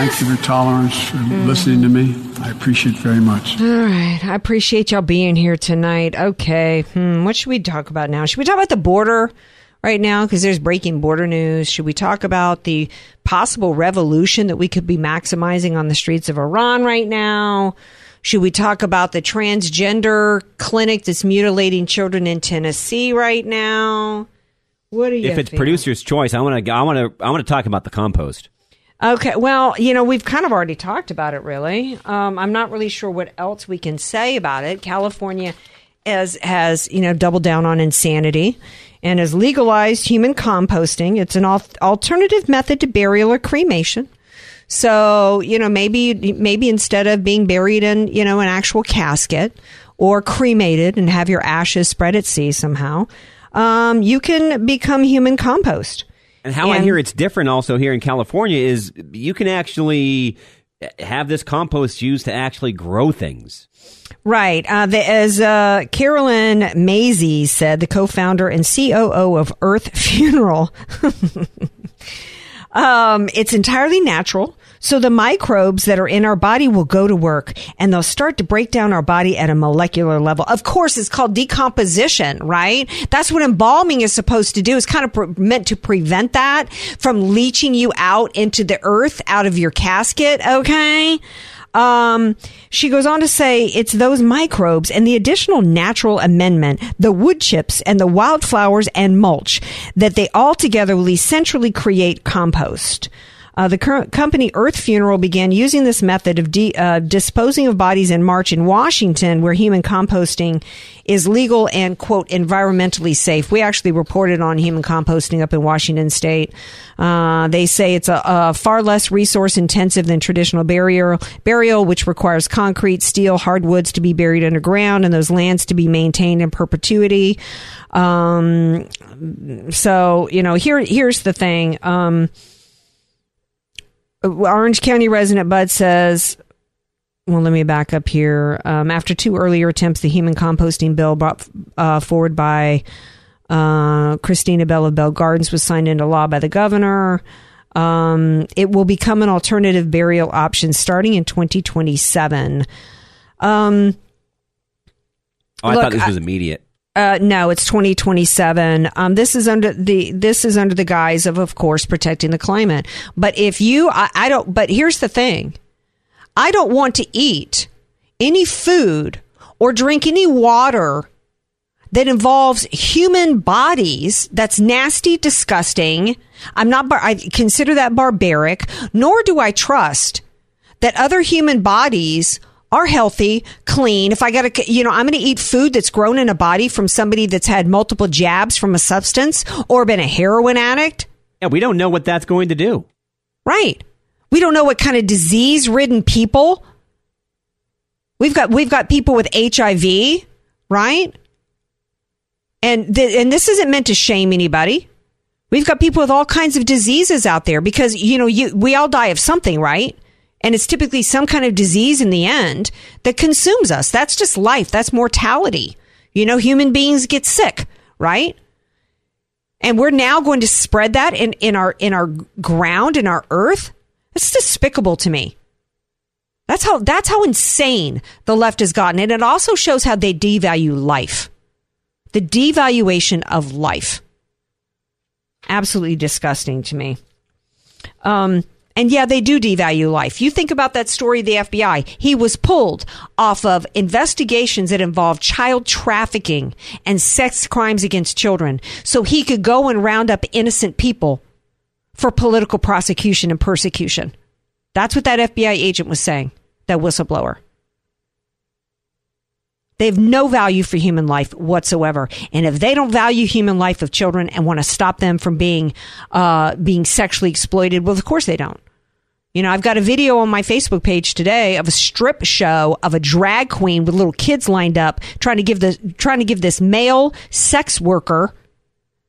Thanks for your tolerance and listening to me. I appreciate it very much. All right. I appreciate y'all being here tonight. Okay. Hmm. What should we talk about now? Should we talk about the border right now? Because there's breaking border news. Should we talk about the possible revolution that we could be maximizing on the streets of Iran right now? Should we talk about the transgender clinic that's mutilating children in Tennessee right now? What do you If it's feel? producer's choice, I want to. I want to. I want to talk about the compost. Okay, well, you know, we've kind of already talked about it, really. Um, I'm not really sure what else we can say about it. California has, has, you know, doubled down on insanity and has legalized human composting. It's an al- alternative method to burial or cremation. So, you know, maybe, maybe instead of being buried in, you know, an actual casket or cremated and have your ashes spread at sea somehow, um, you can become human compost. And how I hear it's different also here in California is you can actually have this compost used to actually grow things. Right. Uh, the, as uh, Carolyn Maisie said, the co-founder and COO of Earth Funeral, um, it's entirely natural. So the microbes that are in our body will go to work and they'll start to break down our body at a molecular level. Of course, it's called decomposition, right? That's what embalming is supposed to do. It's kind of pre- meant to prevent that from leaching you out into the earth, out of your casket. Okay. Um, she goes on to say it's those microbes and the additional natural amendment, the wood chips and the wildflowers and mulch that they all together will essentially create compost. Uh, the current company Earth Funeral began using this method of de- uh, disposing of bodies in March in Washington, where human composting is legal and quote environmentally safe. We actually reported on human composting up in Washington State. Uh, they say it's a, a far less resource intensive than traditional burial, burial, which requires concrete, steel, hardwoods to be buried underground, and those lands to be maintained in perpetuity. Um, so you know, here here's the thing. Um, Orange County resident Bud says, well, let me back up here. Um, after two earlier attempts, the human composting bill brought uh, forward by uh, Christina Bell of Bell Gardens was signed into law by the governor. Um, it will become an alternative burial option starting in 2027. Um, Oh, I Look, thought this was immediate. Uh, no, it's 2027. Um, this is under the this is under the guise of, of course, protecting the climate. But if you, I, I don't. But here's the thing: I don't want to eat any food or drink any water that involves human bodies. That's nasty, disgusting. I'm not. Bar- I consider that barbaric. Nor do I trust that other human bodies are healthy, clean. If I got to, you know, I'm going to eat food that's grown in a body from somebody that's had multiple jabs from a substance or been a heroin addict. Yeah, we don't know what that's going to do. Right. We don't know what kind of disease ridden people. We've got we've got people with HIV, right? And th- and this isn't meant to shame anybody. We've got people with all kinds of diseases out there because you know you we all die of something, right? And it's typically some kind of disease in the end that consumes us. That's just life. That's mortality. You know, human beings get sick, right? and we're now going to spread that in, in our in our ground in our earth that's despicable to me that's how that's how insane the left has gotten and it also shows how they devalue life the devaluation of life absolutely disgusting to me um And yeah, they do devalue life. You think about that story of the FBI. He was pulled off of investigations that involved child trafficking and sex crimes against children so he could go and round up innocent people for political prosecution and persecution. That's what that FBI agent was saying, that whistleblower. They have no value for human life whatsoever. And if they don't value human life of children and want to stop them from being uh, being sexually exploited, well, of course they don't. You know, I've got a video on my Facebook page today of a strip show of a drag queen with little kids lined up trying to give the trying to give this male sex worker,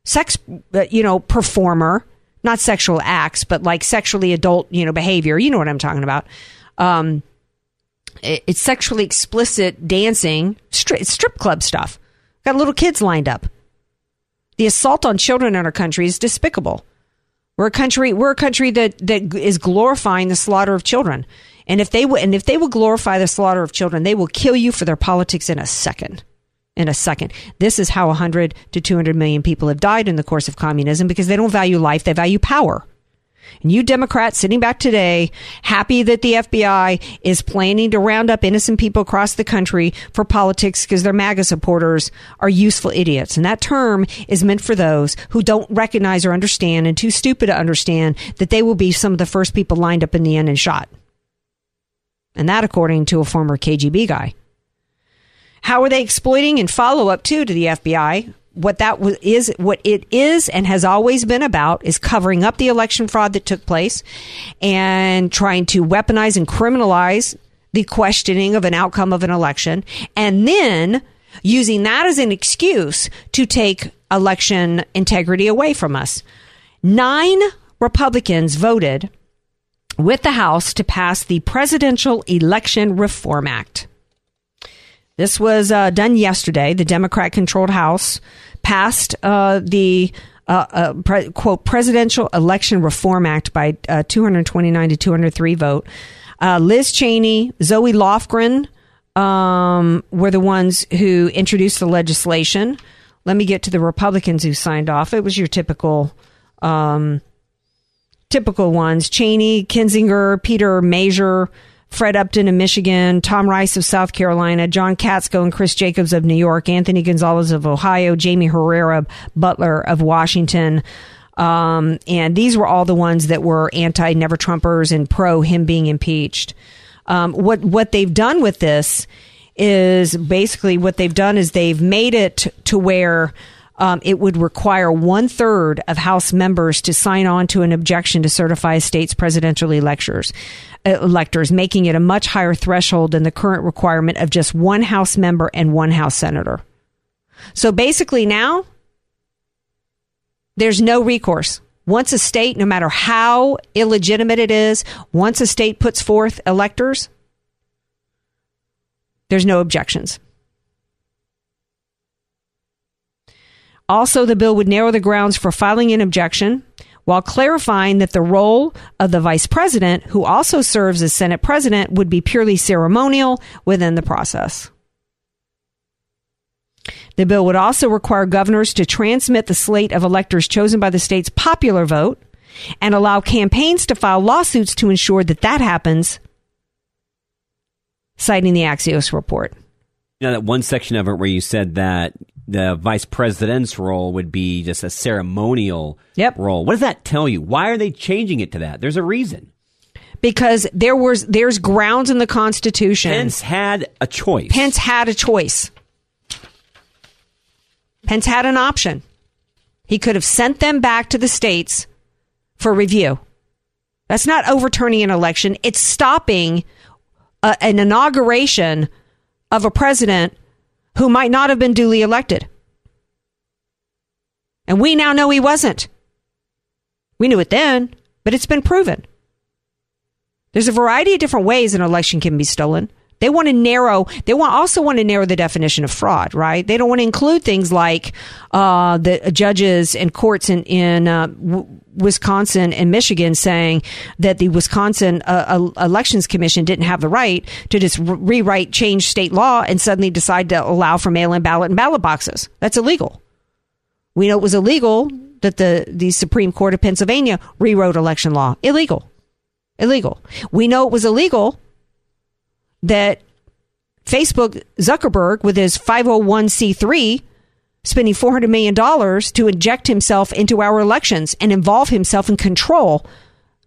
sex uh, you know performer, not sexual acts, but like sexually adult you know behavior. You know what I'm talking about. Um, it's sexually explicit dancing, strip, strip club stuff. Got little kids lined up. The assault on children in our country is despicable. We're a country. We're a country that that is glorifying the slaughter of children. And if they would, and if they will glorify the slaughter of children, they will kill you for their politics in a second. In a second. This is how 100 to 200 million people have died in the course of communism because they don't value life; they value power. And you Democrats sitting back today, happy that the FBI is planning to round up innocent people across the country for politics because their MAGA supporters are useful idiots. And that term is meant for those who don't recognize or understand and too stupid to understand that they will be some of the first people lined up in the end and shot. And that according to a former KGB guy. How are they exploiting and follow up too to the FBI? What that is what it is and has always been about is covering up the election fraud that took place and trying to weaponize and criminalize the questioning of an outcome of an election and then using that as an excuse to take election integrity away from us. 9 Republicans voted with the House to pass the Presidential Election Reform Act. This was uh, done yesterday. The Democrat controlled House passed uh, the uh, uh, pre- quote Presidential Election Reform Act by uh, 229 to 203 vote. Uh, Liz Cheney, Zoe Lofgren um, were the ones who introduced the legislation. Let me get to the Republicans who signed off. It was your typical. Um, typical ones Cheney, Kinzinger, Peter Meijer, Fred Upton of Michigan, Tom Rice of South Carolina, John Katko and Chris Jacobs of New York, Anthony Gonzalez of Ohio, Jaime Herrera Beutler of Washington. Um, and these were all the ones that were anti never Trumpers and pro him being impeached. Um, what what they've done with this is basically what they've done is they've made it to where um, it would require one third of House members to sign on to an objection to certify a state's presidential electors, uh, electors, making it a much higher threshold than the current requirement of just one House member and one House senator. So basically, now there's no recourse. Once a state, no matter how illegitimate it is, once a state puts forth electors, there's no objections. Also, the bill would narrow the grounds for filing an objection while clarifying that the role of the vice president, who also serves as Senate president, would be purely ceremonial within the process. The bill would also require governors to transmit the slate of electors chosen by the state's popular vote and allow campaigns to file lawsuits to ensure that that happens, citing the Axios report. Know, that one section of it where you said that the vice president's role would be just a ceremonial yep. role. What does that tell you? Why are they changing it to that? There's a reason. Because there was there's grounds in the Constitution. Pence had a choice. Pence had a choice. Pence had an option. He could have sent them back to the states for review. That's not overturning an election. It's stopping a, an inauguration of a president who might not have been duly elected. And we now know he wasn't. We knew it then, but it's been proven. There's a variety of different ways an election can be stolen. They want to narrow. They want also want to narrow the definition of fraud, right? They don't want to include things like uh, the judges and courts in in uh, w- Wisconsin and Michigan saying that the Wisconsin uh, Elections Commission didn't have the right to just re- rewrite, change state law, and suddenly decide to allow for mail-in ballot and ballot boxes. That's illegal. We know it was illegal that the the Supreme Court of Pennsylvania rewrote election law. Illegal. Illegal. We know it was illegal that Facebook, Zuckerberg, with his 501c3, spending $400 million to inject himself into our elections and involve himself and control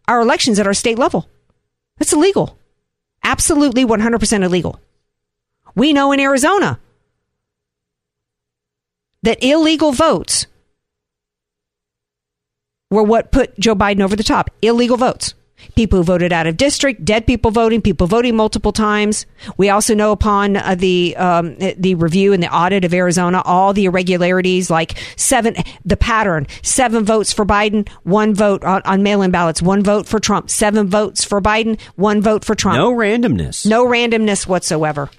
our elections at our state level. That's illegal. Absolutely 100% illegal. We know in Arizona that illegal votes were what put Joe Biden over the top. Illegal votes. People who voted out of district, dead people voting, people voting multiple times. We also know upon uh, the um, the review and the audit of Arizona, all the irregularities, like seven, the pattern: seven votes for Biden, one vote on, on mail-in ballots, one vote for Trump, seven votes for Biden, one vote for Trump. No randomness. No randomness whatsoever.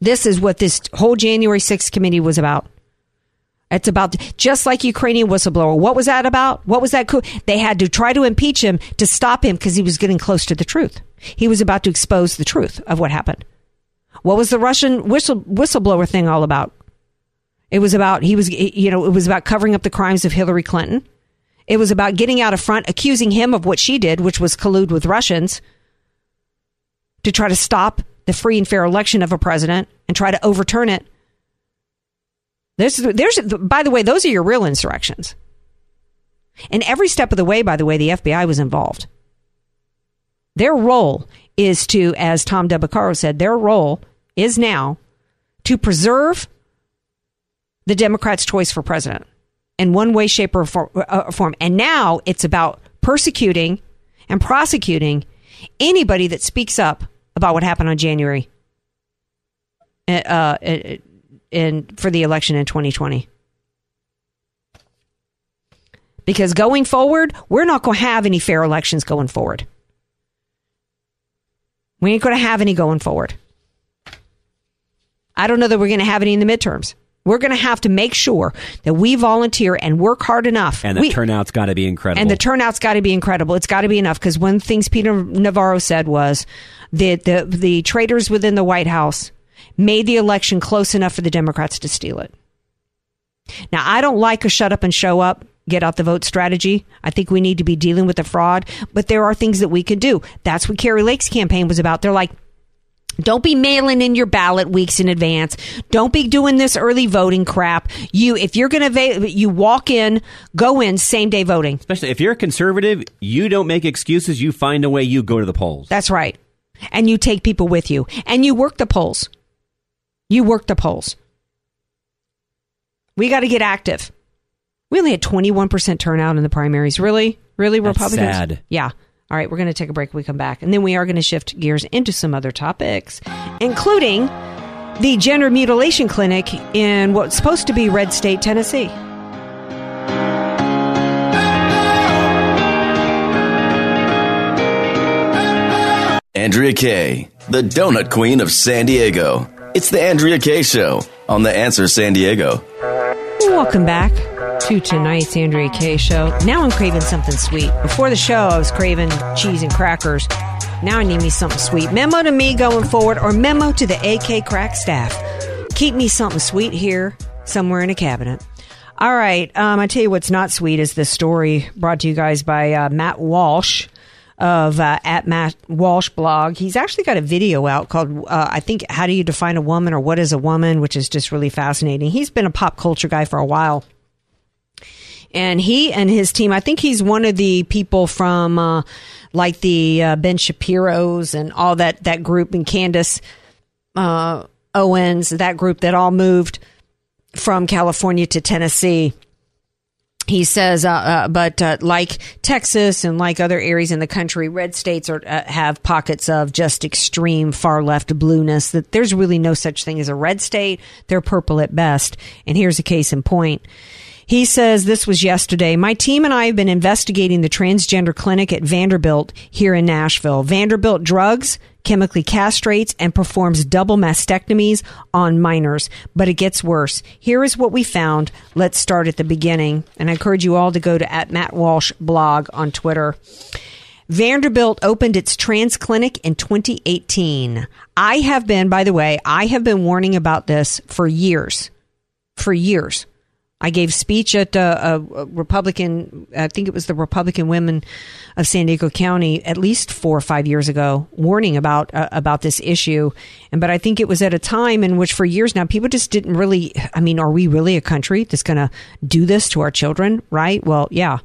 This is what this whole January 6th committee was about. It's about just like Ukrainian whistleblower. What was that about? What was that? Co- they had to try to impeach him to stop him because he was getting close to the truth. He was about to expose the truth of what happened. What was the Russian whistle, whistleblower thing all about? It was about he was you know it was about covering up the crimes of Hillary Clinton. It was about getting out of front, accusing him of what she did, which was collude with Russians to try to stop the free and fair election of a president and try to overturn it. There's, there's, by the way, those are your real insurrections. And every step of the way, by the way, the FBI was involved. Their role is to, as Tom Del Beccaro said, their role is now to preserve the Democrats' choice for president in one way, shape, or uh, form. And now it's about persecuting and prosecuting anybody that speaks up about what happened on January uh, uh in for the election in 2020. Because going forward, we're not going to have any fair elections going forward. We ain't going to have any going forward. I don't know that we're going to have any in the midterms. We're going to have to make sure that we volunteer and work hard enough. And the we, turnout's got to be incredible. And the turnout's got to be incredible. It's got to be enough because one of the things Peter Navarro said was that the, the traitors within the White House made the election close enough for the Democrats to steal it. Now, I don't like a shut up and show up, get out the vote strategy. I think we need to be dealing with the fraud, but there are things that we can do. That's what Kari Lake's campaign was about. They're like, don't be mailing in your ballot weeks in advance. Don't be doing this early voting crap. You, if you're going to, you walk in, go in, same day voting. Especially if you're a conservative, you don't make excuses. You find a way. You go to the polls. That's right. And you take people with you and you work the polls. You work the polls. We got to get active. We only had 21% turnout in the primaries. Really? Really, That's Republicans? sad. Yeah. All right, we're going to take a break when we come back. And then we are going to shift gears into some other topics, including the gender mutilation clinic in what's supposed to be Red State, Tennessee. Andrea Kaye, the donut queen of San Diego. It's the Andrea Kaye Show on The Answer San Diego. Welcome back to tonight's Andrea Kaye Show. Now I'm craving something sweet. Before the show, I was craving cheese and crackers. Now I need me something sweet. Memo to me going forward, or memo to the AK Crack staff. Keep me something sweet here, somewhere in a cabinet. All right. Um, I tell you what's not sweet is this story brought to you guys by uh, Matt Walsh of uh, at Matt Walsh blog. He's actually got a video out called uh, I think How Do You Define a Woman or What is a Woman, which is just really fascinating. He's been a pop culture guy for a while. And he and his team, I think he's one of the people from uh, like the uh, Ben Shapiro's and all that that group and Candace uh, Owens, that group that all moved from California to Tennessee he says, uh, uh, but uh, like Texas and like other areas in the country, red states are, uh, have pockets of just extreme far left blueness. That there's really no such thing as a red state; they're purple at best. And here's a case in point. He says this was yesterday. My team and I have been investigating the transgender clinic at Vanderbilt here in Nashville. Vanderbilt drugs, chemically castrates, and performs double mastectomies on minors. But it gets worse. Here is what we found. Let's start at the beginning. And I encourage you all to go to at Matt Walsh blog on Twitter. Vanderbilt opened its trans clinic in 2018. I have been, by the way, I have been warning about this for years. For years I gave speech at a, a Republican, I think it was the Republican Women of San Diego County, at least four or five years ago, warning about uh, about this issue. And but I think it was at a time in which, for years now, people just didn't really. I mean, are we really a country that's going to do this to our children? Right? Well, yeah.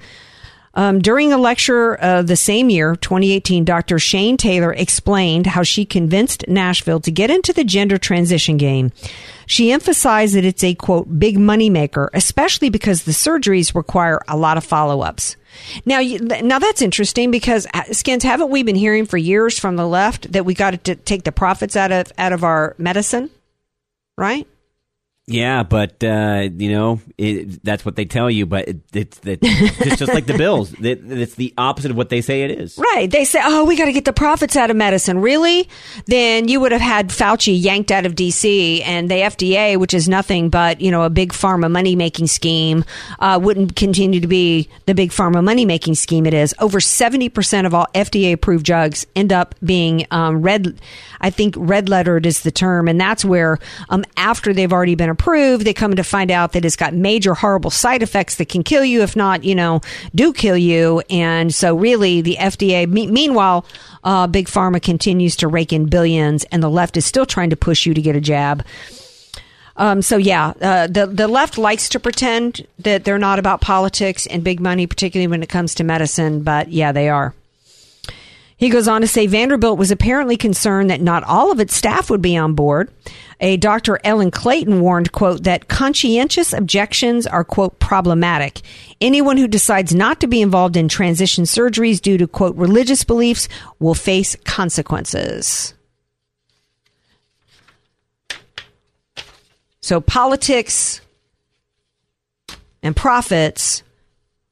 Um, during a lecture uh, the same year, 2018, Dr. Shayne Taylor explained how she convinced Nashville to get into the gender transition game. She emphasized that it's a quote big money maker, especially because the surgeries require a lot of follow ups. Now, now that's interesting because uh, skins haven't we been hearing for years from the left that we got to take the profits out of out of our medicine, right? Yeah, but uh, you know it, that's what they tell you. But it, it's it, it's just like the bills. It, it's the opposite of what they say it is. Right? They say, "Oh, we got to get the profits out of medicine." Really? Then you would have had Fauci yanked out of D.C. and the FDA, which is nothing but you know a big pharma money making scheme, uh, wouldn't continue to be the big pharma money making scheme it is. Over seventy percent of all FDA approved drugs end up being um, red. I think red lettered is the term, and that's where um, after they've already been approved, they come to find out that it's got major horrible side effects that can kill you, if not, you know, do kill you. And so, really, the FDA. Me- meanwhile, uh, big pharma continues to rake in billions, and the left is still trying to push you to get a jab. Um, so yeah, uh, the the left likes to pretend that they're not about politics and big money, particularly when it comes to medicine. But yeah, they are. He goes on to say Vanderbilt was apparently concerned that not all of its staff would be on board. A Dr. Ellen Clayton warned, quote, that conscientious objections are, quote, problematic. Anyone who decides not to be involved in transition surgeries due to, quote, religious beliefs will face consequences. So politics and profits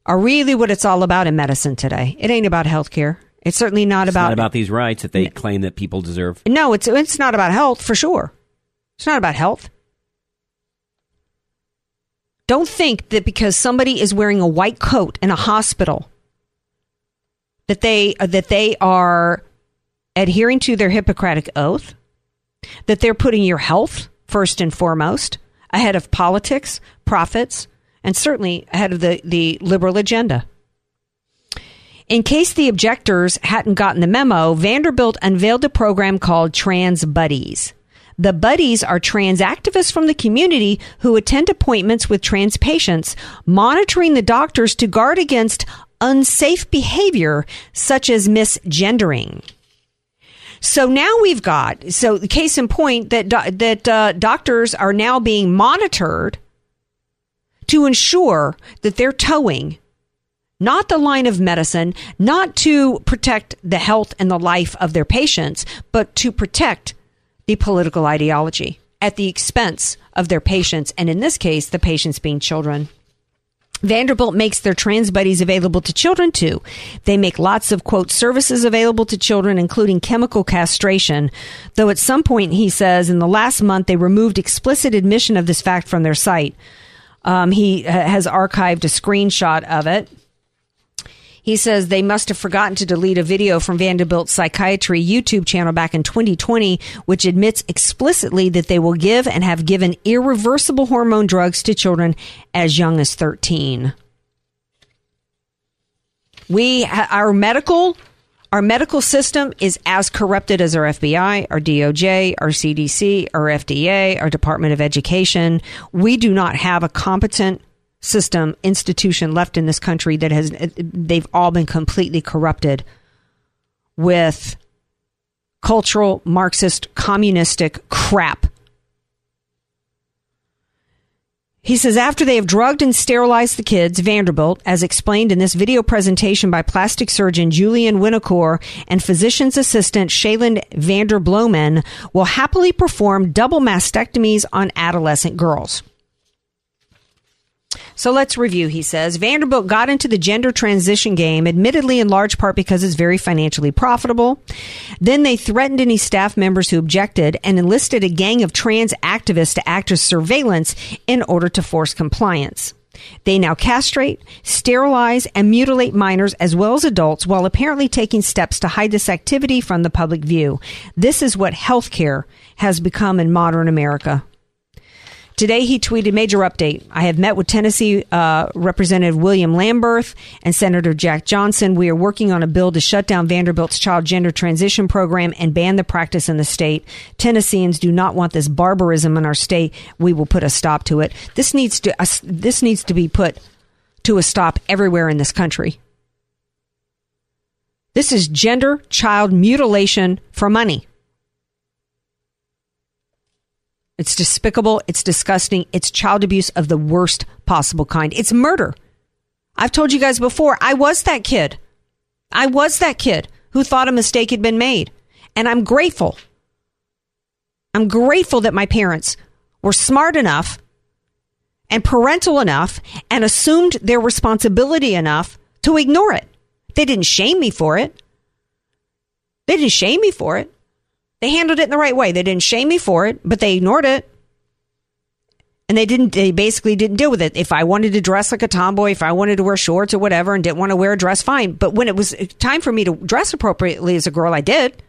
are really what it's all about in medicine today. It ain't about healthcare. It's certainly not It's about not about these rights that they claim that people deserve. No, it's it's not about health for sure. It's not about health. Don't think that because somebody is wearing a white coat in a hospital that they that they are adhering to their Hippocratic oath, that they're putting your health first and foremost ahead of politics, profits, and certainly ahead of the, the liberal agenda. In case the objectors hadn't gotten the memo, Vanderbilt unveiled a program called Trans Buddies. The buddies are trans activists from the community who attend appointments with trans patients, monitoring the doctors to guard against unsafe behavior such as misgendering. So now we've got so the case in point that do- that uh, doctors are now being monitored to ensure that they're towing not the line of medicine, not to protect the health and the life of their patients, but to protect the political ideology at the expense of their patients, and in this case, the patients being children. Vanderbilt makes their trans buddies available to children too. They make lots of quote services available to children, including chemical castration. Though at some point, he says, in the last month, they removed explicit admission of this fact from their site. Um, he uh, has archived a screenshot of it. He says they must have forgotten to delete a video from Vanderbilt Psychiatry YouTube channel back in 2020, which admits explicitly that they will give and have given irreversible hormone drugs to children as young as 13. We, our medical, our medical system is as corrupted as our FBI, our DOJ, our CDC, our FDA, our Department of Education. We do not have a competent system institution left in this country that has they've all been completely corrupted with cultural marxist communistic crap he says after they have drugged and sterilized the kids, Vanderbilt, as explained in this video presentation by plastic surgeon Julian Winocour and physician's assistant Shaylin Vanderbloemen, will happily perform double mastectomies on adolescent girls. So let's review, he says. Vanderbilt got into the gender transition game, admittedly in large part because it's very financially profitable. Then they threatened any staff members who objected and enlisted a gang of trans activists to act as surveillance in order to force compliance. They now castrate, sterilize, and mutilate minors as well as adults while apparently taking steps to hide this activity from the public view. This is what healthcare has become in modern America. Today he tweeted major update. I have met with Tennessee uh, Representative William Lamberth and Senator Jack Johnson. We are working on a bill to shut down Vanderbilt's child gender transition program and ban the practice in the state. Tennesseans do not want this barbarism in our state. We will put a stop to it. This needs to uh, this needs to be put to a stop everywhere in this country. This is gender child mutilation for money. It's despicable. It's disgusting. It's child abuse of the worst possible kind. It's murder. I've told you guys before, I was that kid. I was that kid who thought a mistake had been made. And I'm grateful. I'm grateful that my parents were smart enough and parental enough and assumed their responsibility enough to ignore it. They didn't shame me for it. They didn't shame me for it. They handled it in the right way. They didn't shame me for it, but they ignored it. And they didn't, they basically didn't deal with it. If I wanted to dress like a tomboy, if I wanted to wear shorts or whatever and didn't want to wear a dress, fine. But when it was time for me to dress appropriately as a girl, I did.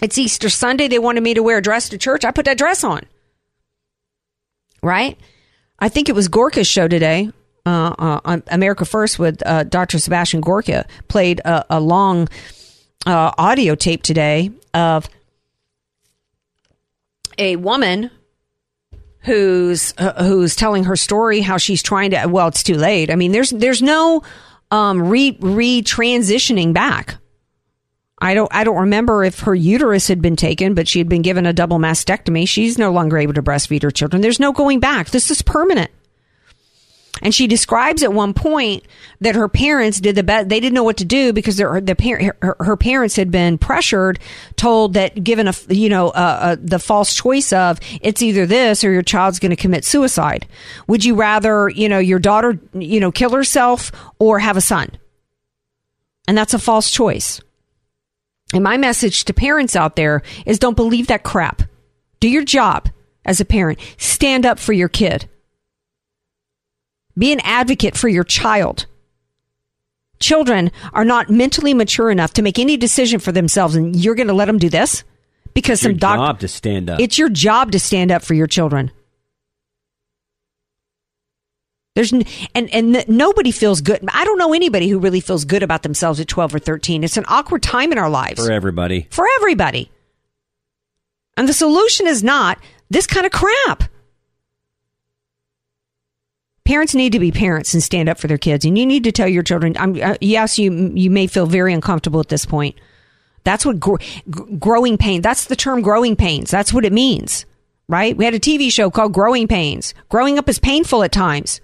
It's Easter Sunday. They wanted me to wear a dress to church. I put that dress on. Right? I think it was Gorka's show today. Uh, uh, America First with uh, Dr. Sebastian Gorka played a, a long uh, audio tape today of a woman who's uh, who's telling her story how she's trying to well it's too late. I mean there's there's no um re re transitioning back. I don't i don't remember if her uterus had been taken but she had been given a double mastectomy. She's no longer able to breastfeed her children. There's no going back. This is permanent and she describes at one point that her parents did the best. They didn't know what to do because their, the parent, her, her parents had been pressured, told that given a, you know, uh, uh, the false choice of it's either this or your child's going to commit suicide. Would you rather, you know, your daughter, you know, kill herself or have a son? And that's a false choice. And my message to parents out there is don't believe that crap. Do your job as a parent. Stand up for your kid. Be an advocate for your child. Children are not mentally mature enough to make any decision for themselves, and you're going to let them do this because It's some your doctor. job to stand up. It's your job to stand up for your children. There's n- and and n- nobody feels good. I don't know anybody who really feels good about themselves at 12 or 13. It's an awkward time in our lives for everybody. for everybody. And the solution is not this kind of crap. Parents need to be parents and stand up for their kids, and you need to tell your children. Uh, yes, you you may feel very uncomfortable at this point. That's what gr- growing pain. That's the term growing pains. That's what it means, right? We had a TV show called Growing Pains. Growing up is painful at times.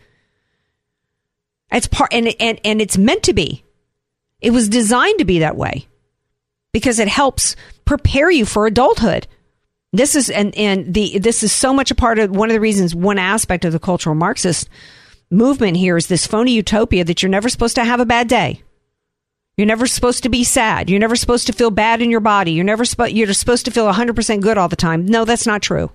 It's part, and and and it's meant to be. It was designed to be that way because it helps prepare you for adulthood. This is and and the this is so much a part of one of the reasons one aspect of the cultural Marxist movement here is this phony utopia that you're never supposed to have a bad day. You're never supposed to be sad. You're never supposed to feel bad in your body. You're never supposed you're supposed to feel 100% good all the time. No, that's not true.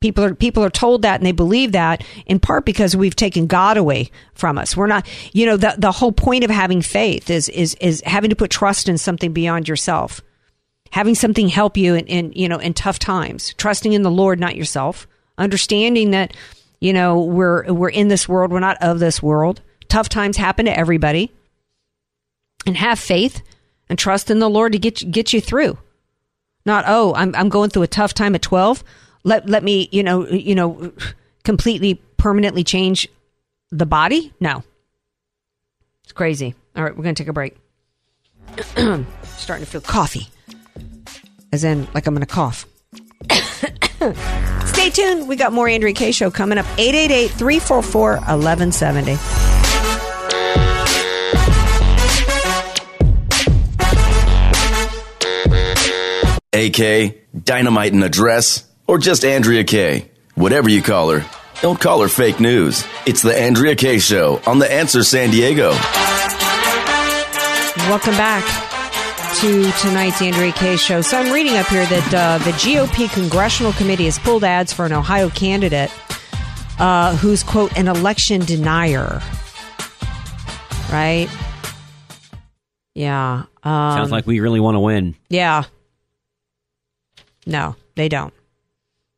People are people are told that and they believe that in part because we've taken God away from us. We're not, you know, the the whole point of having faith is is is having to put trust in something beyond yourself. Having something help you in, in you know in tough times. Trusting in the Lord, not yourself. Understanding that you know we're we're in this world, we're not of this world. Tough times happen to everybody. And have faith and trust in the Lord to get you, get you through. Not oh, I'm I'm going through a tough time at 12 let let me you know you know completely permanently change the body no it's crazy all right we're gonna take a break starting to feel coffee as in like i'm gonna cough stay tuned we got more andrea kaye show coming up 888-344-1170 AK, Dynamite in a Dress, or just Andrea Kaye. Whatever you call her, don't call her fake news. It's the Andrea Kaye Show on The Answer San Diego. Welcome back to tonight's Andrea Kaye show. So I'm reading up here that uh, the GOP Congressional Committee has pulled ads for an Ohio candidate uh, who's quote an election denier. Right? Yeah. Um, Sounds like we really want to win. yeah. No. They don't.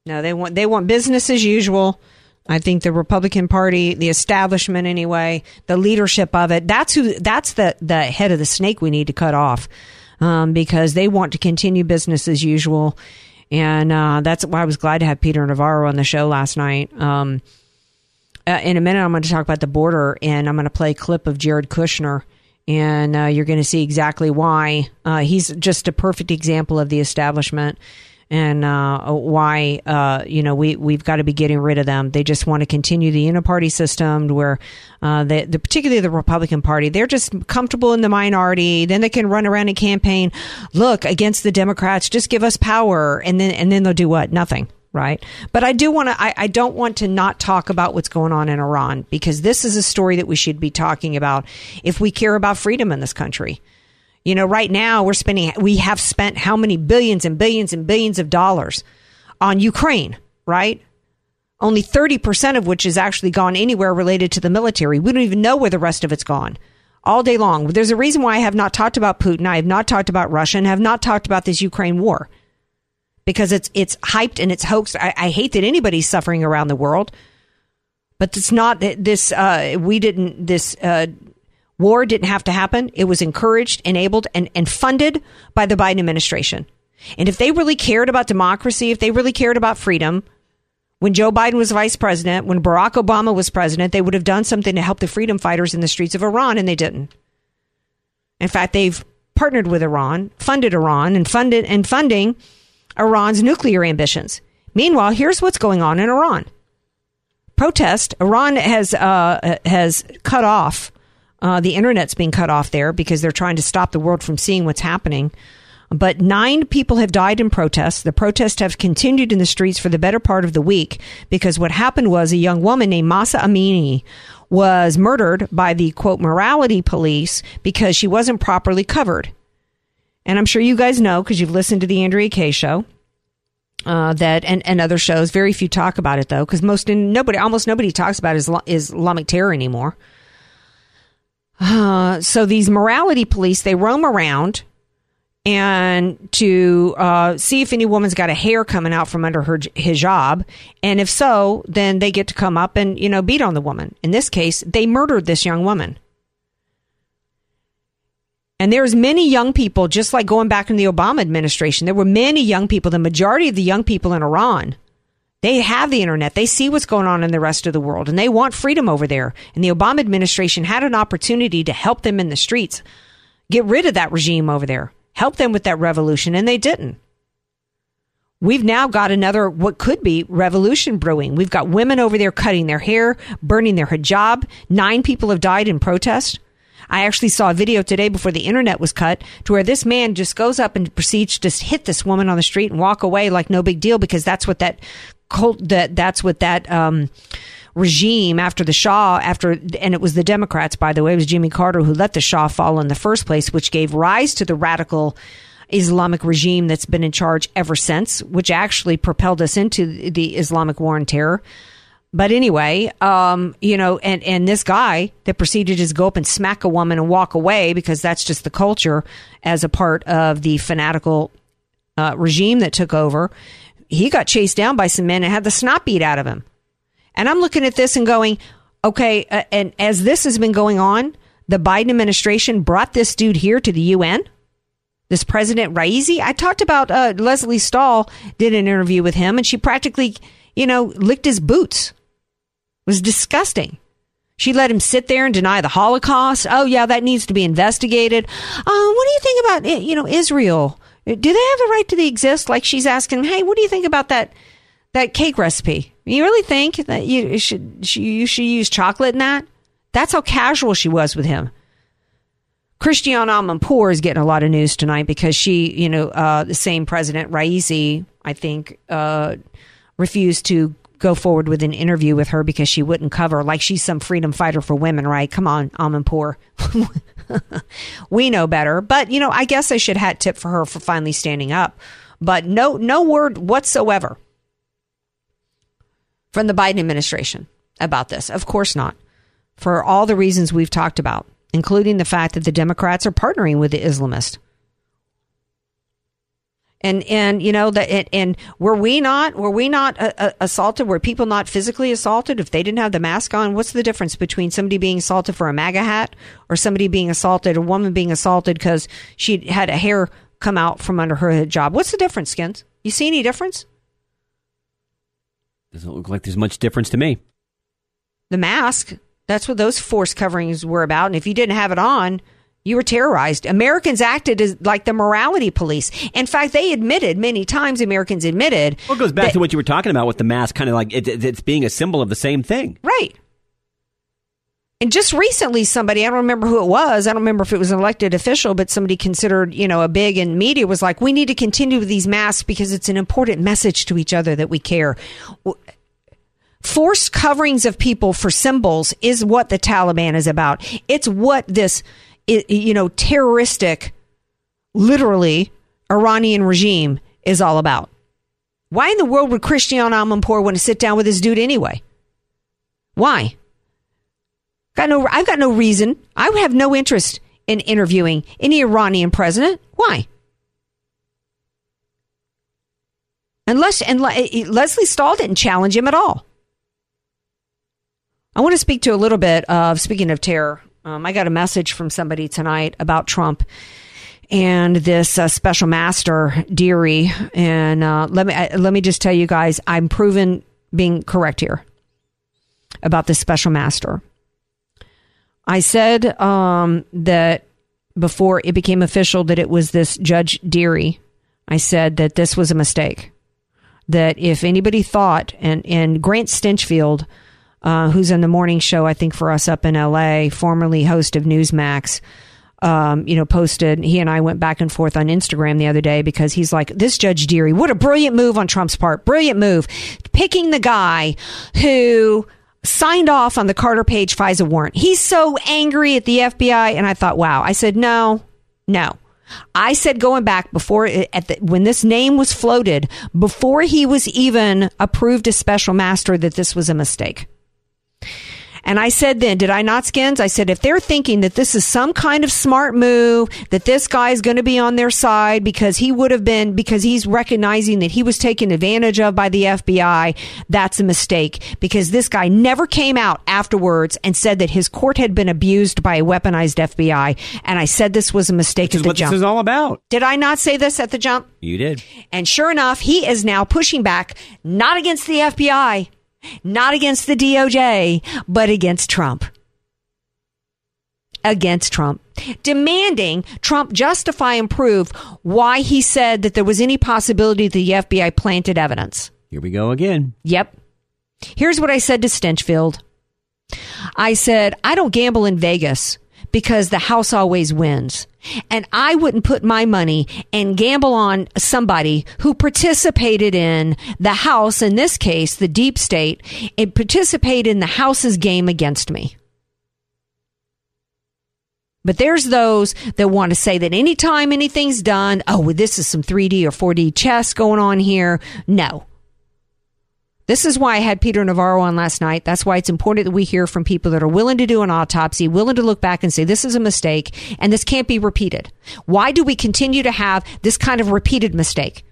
No, they want they want business as usual. I think the Republican Party, the establishment anyway, the leadership of it, that's who that's the the head of the snake we need to cut off. Um, because they want to continue business as usual. And uh, that's why I was glad to have Peter Navarro on the show last night. Um, uh, in a minute, I'm going to talk about the border, and I'm going to play a clip of Jared Kushner, and uh, you're going to see exactly why. Uh, he's just a perfect example of the establishment and uh, why uh, you know we we've got to be getting rid of them. They just want to continue the uniparty system, where uh, the, the particularly the Republican Party they're just comfortable in the minority. Then they can run around and campaign, look against the Democrats, just give us power, and then and then they'll do what? Nothing. Right. But I do want to, I, I don't want to not talk about what's going on in Iran because this is a story that we should be talking about if we care about freedom in this country. You know, right now we're spending, we have spent how many billions and billions and billions of dollars on Ukraine, right? Only 30% of which has actually gone anywhere related to the military. We don't even know where the rest of it's gone all day long. There's a reason why I have not talked about Putin. I have not talked about Russia and have not talked about this Ukraine war because it's it's hyped and it's hoaxed. I, I hate that anybody's suffering around the world, but it's not this. Uh, we didn't this. Uh, war didn't have to happen. It was encouraged, enabled, and, and funded by the Biden administration. And if they really cared about democracy, if they really cared about freedom, when Joe Biden was vice president, when Barack Obama was president, they would have done something to help the freedom fighters in the streets of Iran, and they didn't. In fact, they've partnered with Iran, funded Iran, and funded and funding Iran's nuclear ambitions. Meanwhile, here's what's going on in Iran. Protest. Iran has uh, has cut off uh, the internet's being cut off there because they're trying to stop the world from seeing what's happening. But nine people have died in protests. The protests have continued in the streets for the better part of the week because what happened was a young woman named Mahsa Amini was murdered by the quote morality police because she wasn't properly covered. And I'm sure you guys know because you've listened to the Andrea Kaye show. Uh, that and, and other shows. Very few talk about it though, because most nobody, almost nobody talks about Islam, Islamic terror anymore. Uh, so these morality police they roam around and to uh, see if any woman's got a hair coming out from under her hijab, and if so, then they get to come up and you know beat on the woman. In this case, they murdered this young woman. And there's many young people, just like going back in the Obama administration, there were many young people, the majority of the young people in Iran, they have the internet. They see what's going on in the rest of the world and they want freedom over there. And the Obama administration had an opportunity to help them in the streets, get rid of that regime over there, help them with that revolution, and they didn't. We've now got another, what could be revolution brewing. We've got women over there cutting their hair, burning their hijab. Nine people have died in protest. I actually saw a video today before the internet was cut to where this man just goes up and proceeds to just hit this woman on the street and walk away like no big deal because that's what that cult that that's what that um, regime after the Shah after and it was the Democrats by the way it was Jimmy Carter who let the Shah fall in the first place which gave rise to the radical Islamic regime that's been in charge ever since which actually propelled us into the Islamic war on terror but anyway, um, you know, and, and this guy that proceeded to just go up and smack a woman and walk away because that's just the culture as a part of the fanatical uh, regime that took over. He got chased down by some men and had the snot beat out of him. And I'm looking at this and going, okay, uh, and as this has been going on, the Biden administration brought this dude here to the UN. This President Raisi. I talked about uh, Lesley Stahl did an interview with him, and she practically, you know, licked his boots was disgusting. She let him sit there and deny the Holocaust. Oh, yeah, that needs to be investigated. Uh, what do you think about, eh, you know, Israel? Do they have the right to exist? Like she's asking, hey, what do you think about that that cake recipe? You really think that you should you should use chocolate in that? That's how casual she was with him. Christiane Amanpour is getting a lot of news tonight because she, you know, uh, the same president Raisi, I think, uh, refused to go forward with an interview with her because she wouldn't cover like she's some freedom fighter for women, right? Come on, Amanpour. we know better, but you know, I guess I should hat tip for her for finally standing up. But no, no word whatsoever from the Biden administration about this. Of course not. For all the reasons we've talked about, including the fact that the Democrats are partnering with the Islamists. And and you know that and, and were we not were we not uh, uh, assaulted? Were people not physically assaulted if they didn't have the mask on? What's the difference between somebody being assaulted for a MAGA hat or somebody being assaulted, a woman being assaulted because she had a hair come out from under her hijab? What's the difference, Skins? You see any difference? Doesn't look like there's much difference to me. The mask. That's what those force coverings were about. And if you didn't have it on, you were terrorized. Americans acted as like the morality police. In fact, they admitted many times. Americans admitted. Well, it goes back that- to what you were talking about with the mask, kind of like it, it- it's being a symbol of the same thing. Right. And just recently, somebody, I don't remember who it was. I don't remember if it was an elected official, but somebody considered, you know, a big in media was like, we need to continue with these masks because it's an important message to each other that we care. Forced coverings of people for symbols is what the Taliban is about. It's what this, you know, terroristic, literally Iranian regime is all about. Why in the world would Christiane Amanpour want to sit down with this dude anyway? Why? Got no, I've got no reason. I have no interest in interviewing any Iranian president. Why? Unless and Le- eh, Lesley Stahl didn't challenge him at all. I want to speak to a little bit of speaking of terror. Um, I got a message from somebody tonight about Trump and this uh, special master Dearie. And uh, let me uh, let me just tell you guys, I'm proven being correct here about this special master. I said um, that before it became official that it was this Judge Dearie. I said that this was a mistake. That if anybody thought, and, and Grant Stinchfield, uh, who's in the morning show, I think for us up in LA, formerly host of Newsmax, um, you know, posted, he and I went back and forth on Instagram the other day because he's like, this Judge Dearie, what a brilliant move on Trump's part. Brilliant move. Picking the guy who signed off on the Carter Page FISA warrant. He's so angry at the FBI. And I thought, wow. I said, no, no. I said going back before at the, when this name was floated, before he was even approved as special master, that this was a mistake. And I said then, did I not, Skins? I said, if they're thinking that this is some kind of smart move, that this guy is going to be on their side because he would have been, because he's recognizing that he was taken advantage of by the FBI, that's a mistake. Because this guy never came out afterwards and said that his court had been abused by a weaponized FBI. And I said this was a mistake Which is the what jump. this is all about. Did I not say this at the jump? You did. And sure enough, he is now pushing back, not against the FBI, not against the DOJ, but against Trump. Against Trump. Demanding Trump justify and prove why he said that there was any possibility that the FBI planted evidence. Here we go again. Yep. Here's what I said to Stinchfield. I said, I don't gamble in Vegas because the house always wins. And I wouldn't put my money and gamble on somebody who participated in the house, in this case, the deep state, and participated in the house's game against me. But there's those that want to say that anytime anything's done, oh, well, this is some 3D or 4D chess going on here. No. This is why I had Peter Navarro on last night. That's why it's important that we hear from people that are willing to do an autopsy, willing to look back and say, this is a mistake and this can't be repeated. Why do we continue to have this kind of repeated mistake?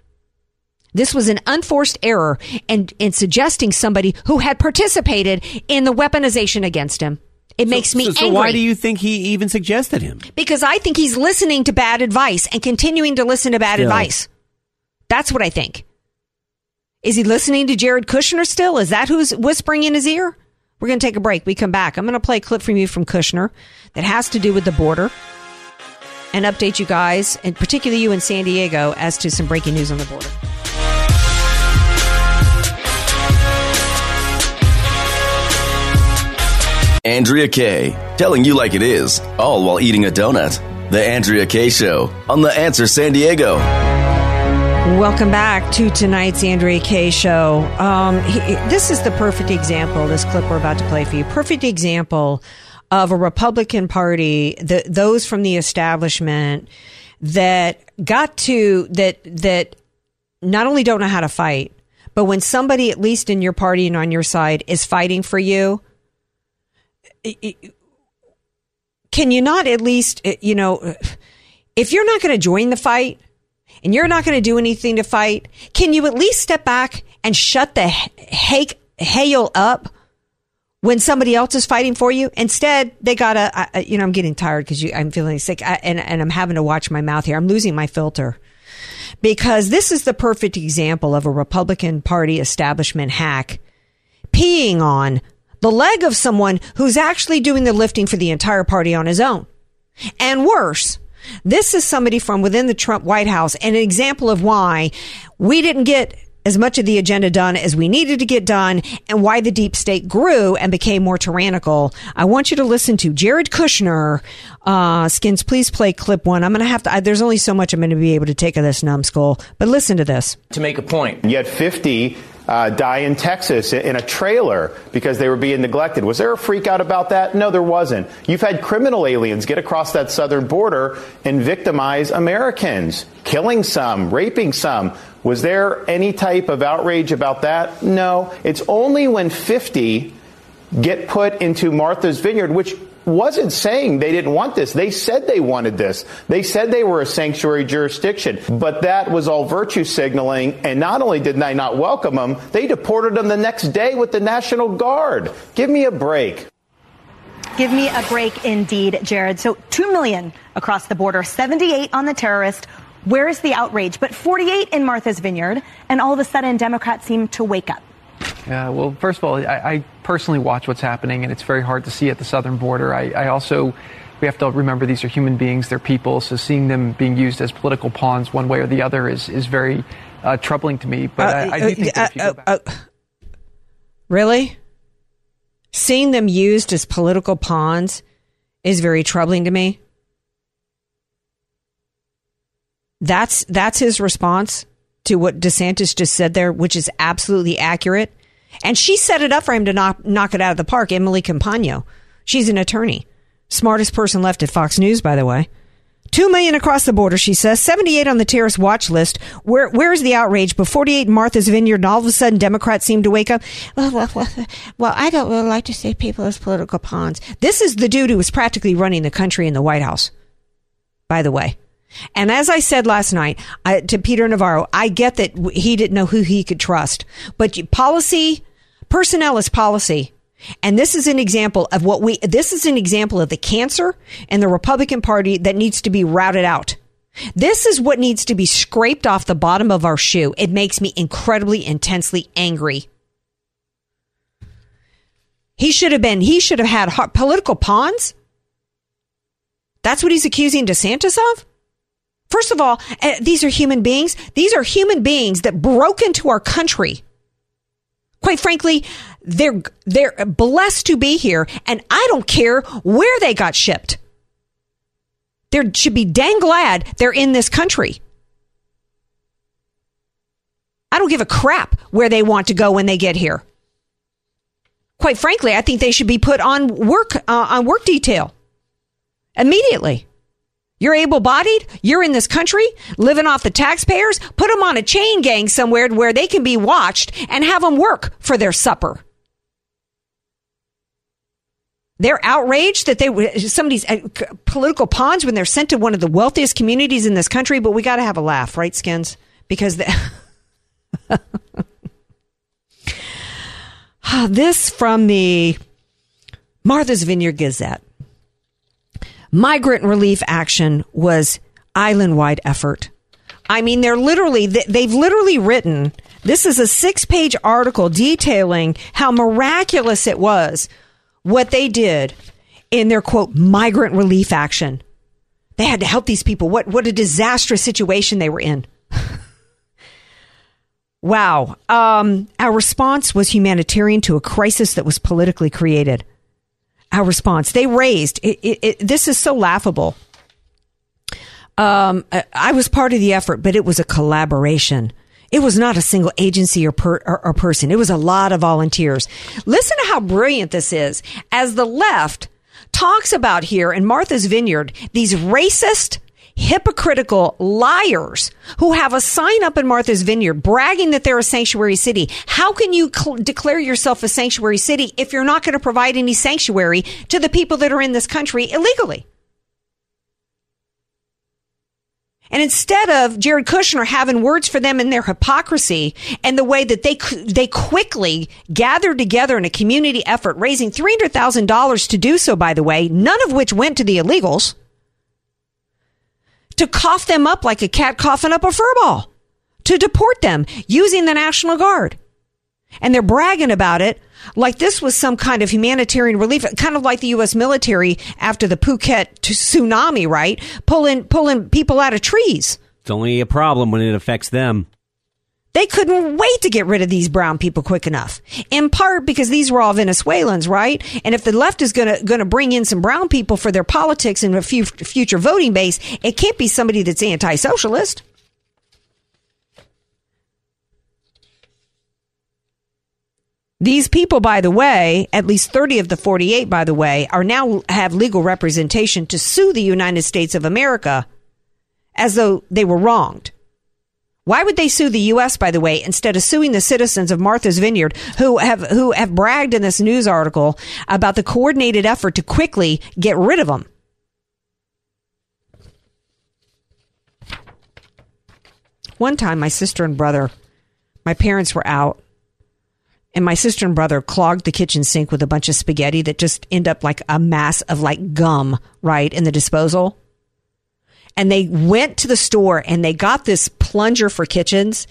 This was an unforced error and in suggesting somebody who had participated in the weaponization against him. It makes me so, so angry why do you think he even suggested him? because I think he's listening to bad advice and continuing to listen to bad Still. advice. That's what I think. Is he listening to Jared Kushner still? Is that who's whispering in his ear? We're going to take a break. We come back. I'm going to play a clip from you from Kushner that has to do with the border and update you guys, and particularly you in San Diego, as to some breaking news on the border. Andrea Kaye, telling you like it is, all while eating a donut. The Andrea Kaye Show on The Answer San Diego. Welcome back to tonight's Andrea Kaye show. Um, he, this is the perfect example. This clip we're about to play for you. Perfect example of a Republican Party, the, those from the establishment that got to that that not only don't know how to fight, but when somebody, at least in your party and on your side, is fighting for you, can you not at least, you know, if you're not going to join the fight, and you're not going to do anything to fight, can you at least step back and shut the hake, hail up when somebody else is fighting for you? Instead, they gotta, you know, I'm getting tired because you I'm feeling sick I, and, and I'm having to watch my mouth here. I'm losing my filter because this is the perfect example of a Republican Party establishment hack peeing on the leg of someone who's actually doing the lifting for the entire party on his own. And worse, this is somebody from within the Trump White House and an example of why we didn't get as much of the agenda done as we needed to get done and why the deep state grew and became more tyrannical. I want you to listen to Jared Kushner. Uh, Skins, please play clip one. I'm going to have to, I, there's only so much I'm going to be able to take of this numbskull, but listen to this. To make a point. You had 50 uh, die in Texas in a trailer because they were being neglected. Was there a freak out about that? No, there wasn't. You've had criminal aliens get across that southern border and victimize Americans, killing some, raping some. Was there any type of outrage about that? No. It's only when 50 get put into Martha's Vineyard, which wasn't saying they didn't want this. They said they wanted this. They said they were a sanctuary jurisdiction. But that was all virtue signaling. And not only did they not welcome them, they deported them the next day with the National Guard. Give me a break. Give me a break indeed, Jared. So 2 million across the border, 78 on the terrorist. Where is the outrage? But 48 in Martha's Vineyard, and all of a sudden Democrats seem to wake up. Yeah, well, first of all, I, I, personally watch what's happening, and it's very hard to see at the southern border. I, I, also, we have to remember these are human beings, they're people, so seeing them being used as political pawns one way or the other is, is very uh, troubling to me. But uh, I, do think uh, uh, uh, Really? Seeing them used as political pawns is very troubling to me. That's that's his response to what DeSantis just said there, which is absolutely accurate. And she set it up for him to knock, knock it out of the park. Emily Compagno. She's an attorney. Smartest person left at Fox News, by the way. Two million across the border, she says. 78 on the terrorist watch list. Where, where's the outrage? But 48 in Martha's Vineyard, and all of a sudden Democrats seem to wake up. Well, well, well, well, I don't really like to see people as political pawns. This is the dude who was practically running the country in the White House, by the way. And as I said last night I, to Peter Navarro, I get that he didn't know who he could trust, but policy, personnel is policy. And this is an example of what we, this is an example of the cancer in the Republican Party that needs to be routed out. This is what needs to be scraped off the bottom of our shoe. It makes me incredibly, intensely angry. He should have been, he should have had political pawns. That's what he's accusing DeSantis of? First of all, uh, these are human beings. These are human beings that broke into our country. Quite frankly, they're, they're blessed to be here, and I don't care where they got shipped. They should be dang glad they're in this country. I don't give a crap where they want to go when they get here. Quite frankly, I think they should be put on work uh, on work detail immediately. You're able bodied. You're in this country living off the taxpayers. Put them on a chain gang somewhere where they can be watched and have them work for their supper. They're outraged that they somebody's uh, political pawns when they're sent to one of the wealthiest communities in this country. But we got to have a laugh, right, Skins? Because the this from the Martha's Vineyard Gazette. Migrant relief action was island wide effort. I mean, they're literally, they've literally written, this is a six page article detailing how miraculous it was what they did in their quote, migrant relief action. They had to help these people. What, what a disastrous situation they were in. wow. Um, our response was humanitarian to a crisis that was politically created our response. They raised it, it, it, this is so laughable. Um, I was part of the effort, but it was a collaboration. It was not a single agency or, per, or, or person. It was a lot of volunteers. Listen to how brilliant this is. As the left talks about here in Martha's Vineyard, these racist, hypocritical liars who have a sign up in Martha's Vineyard bragging that they're a sanctuary city. How can you cl- declare yourself a sanctuary city if you're not going to provide any sanctuary to the people that are in this country illegally? And instead of Jared Kushner having words for them in their hypocrisy and the way that they they quickly gathered together in a community effort, raising three hundred thousand dollars to do so, by the way, none of which went to the illegals, to cough them up like a cat coughing up a fur ball, to deport them using the National Guard, and they're bragging about it like this was some kind of humanitarian relief, kind of like the U.S. military after the Phuket tsunami, right? Pulling pulling people out of trees. It's only a problem when it affects them. They couldn't wait to get rid of these brown people quick enough. In part because these were all Venezuelans, right? And if the left is going to going to bring in some brown people for their politics and a future voting base, it can't be somebody that's anti-socialist. These people, by the way, at least 30 of the 48, by the way, are now have legal representation to sue the United States of America as though they were wronged. Why would they sue the U.S., by the way, instead of suing the citizens of Martha's Vineyard who have, who have bragged in this news article about the coordinated effort to quickly get rid of them? One time, my sister and brother, my parents were out and my sister and brother clogged the kitchen sink with a bunch of spaghetti that just end up like a mass of like gum, right, in the disposal. And they went to the store and they got this plunger for kitchens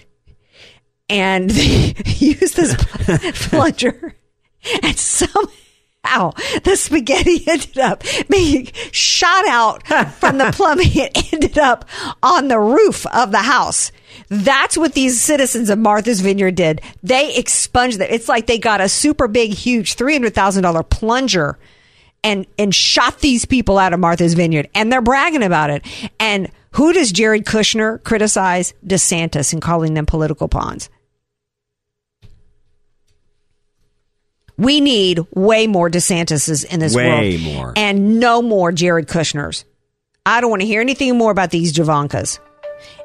and they used this plunger and somehow the spaghetti ended up being shot out from the plumbing. It ended up on the roof of the house. That's what these citizens of Martha's Vineyard did. They expunged it. It's like they got a super big, huge $300,000 plunger and, and shot these people out of Martha's Vineyard. And they're bragging about it. And who does Jared Kushner criticize? DeSantis and calling them political pawns. We need way more DeSantis's in this way world. Way more. And no more Jared Kushners. I don't want to hear anything more about these Javankas.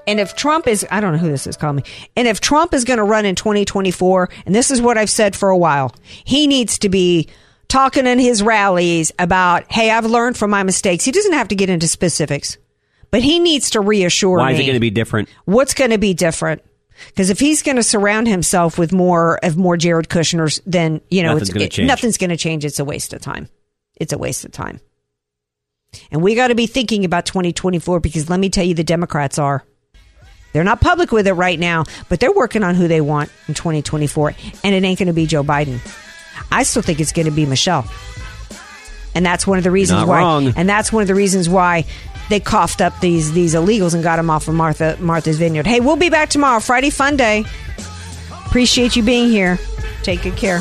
And if Trump is, I don't know who this is, call me. And if Trump is going to run in 2024, and this is what I've said for a while, he needs to be talking in his rallies about, hey, I've learned from my mistakes. He doesn't have to get into specifics, but he needs to reassure Why me. is it going to be different? What's going to be different? Because if he's going to surround himself with more of more Jared Kushners, then you know nothing's going to change. Nothing's going to change. It's a waste of time. It's a waste of time. And we got to be thinking about 2024 because let me tell you, the Democrats are. They're not public with it right now, but they're working on who they want in 2024, and it ain't going to be Joe Biden. I still think it's going to be Michelle, and that's one of the reasons not why. Wrong. And that's one of the reasons why they coughed up these these illegals and got them off of Martha Martha's Vineyard. Hey, we'll be back tomorrow, Friday Fun Day. Appreciate you being here. Take good care.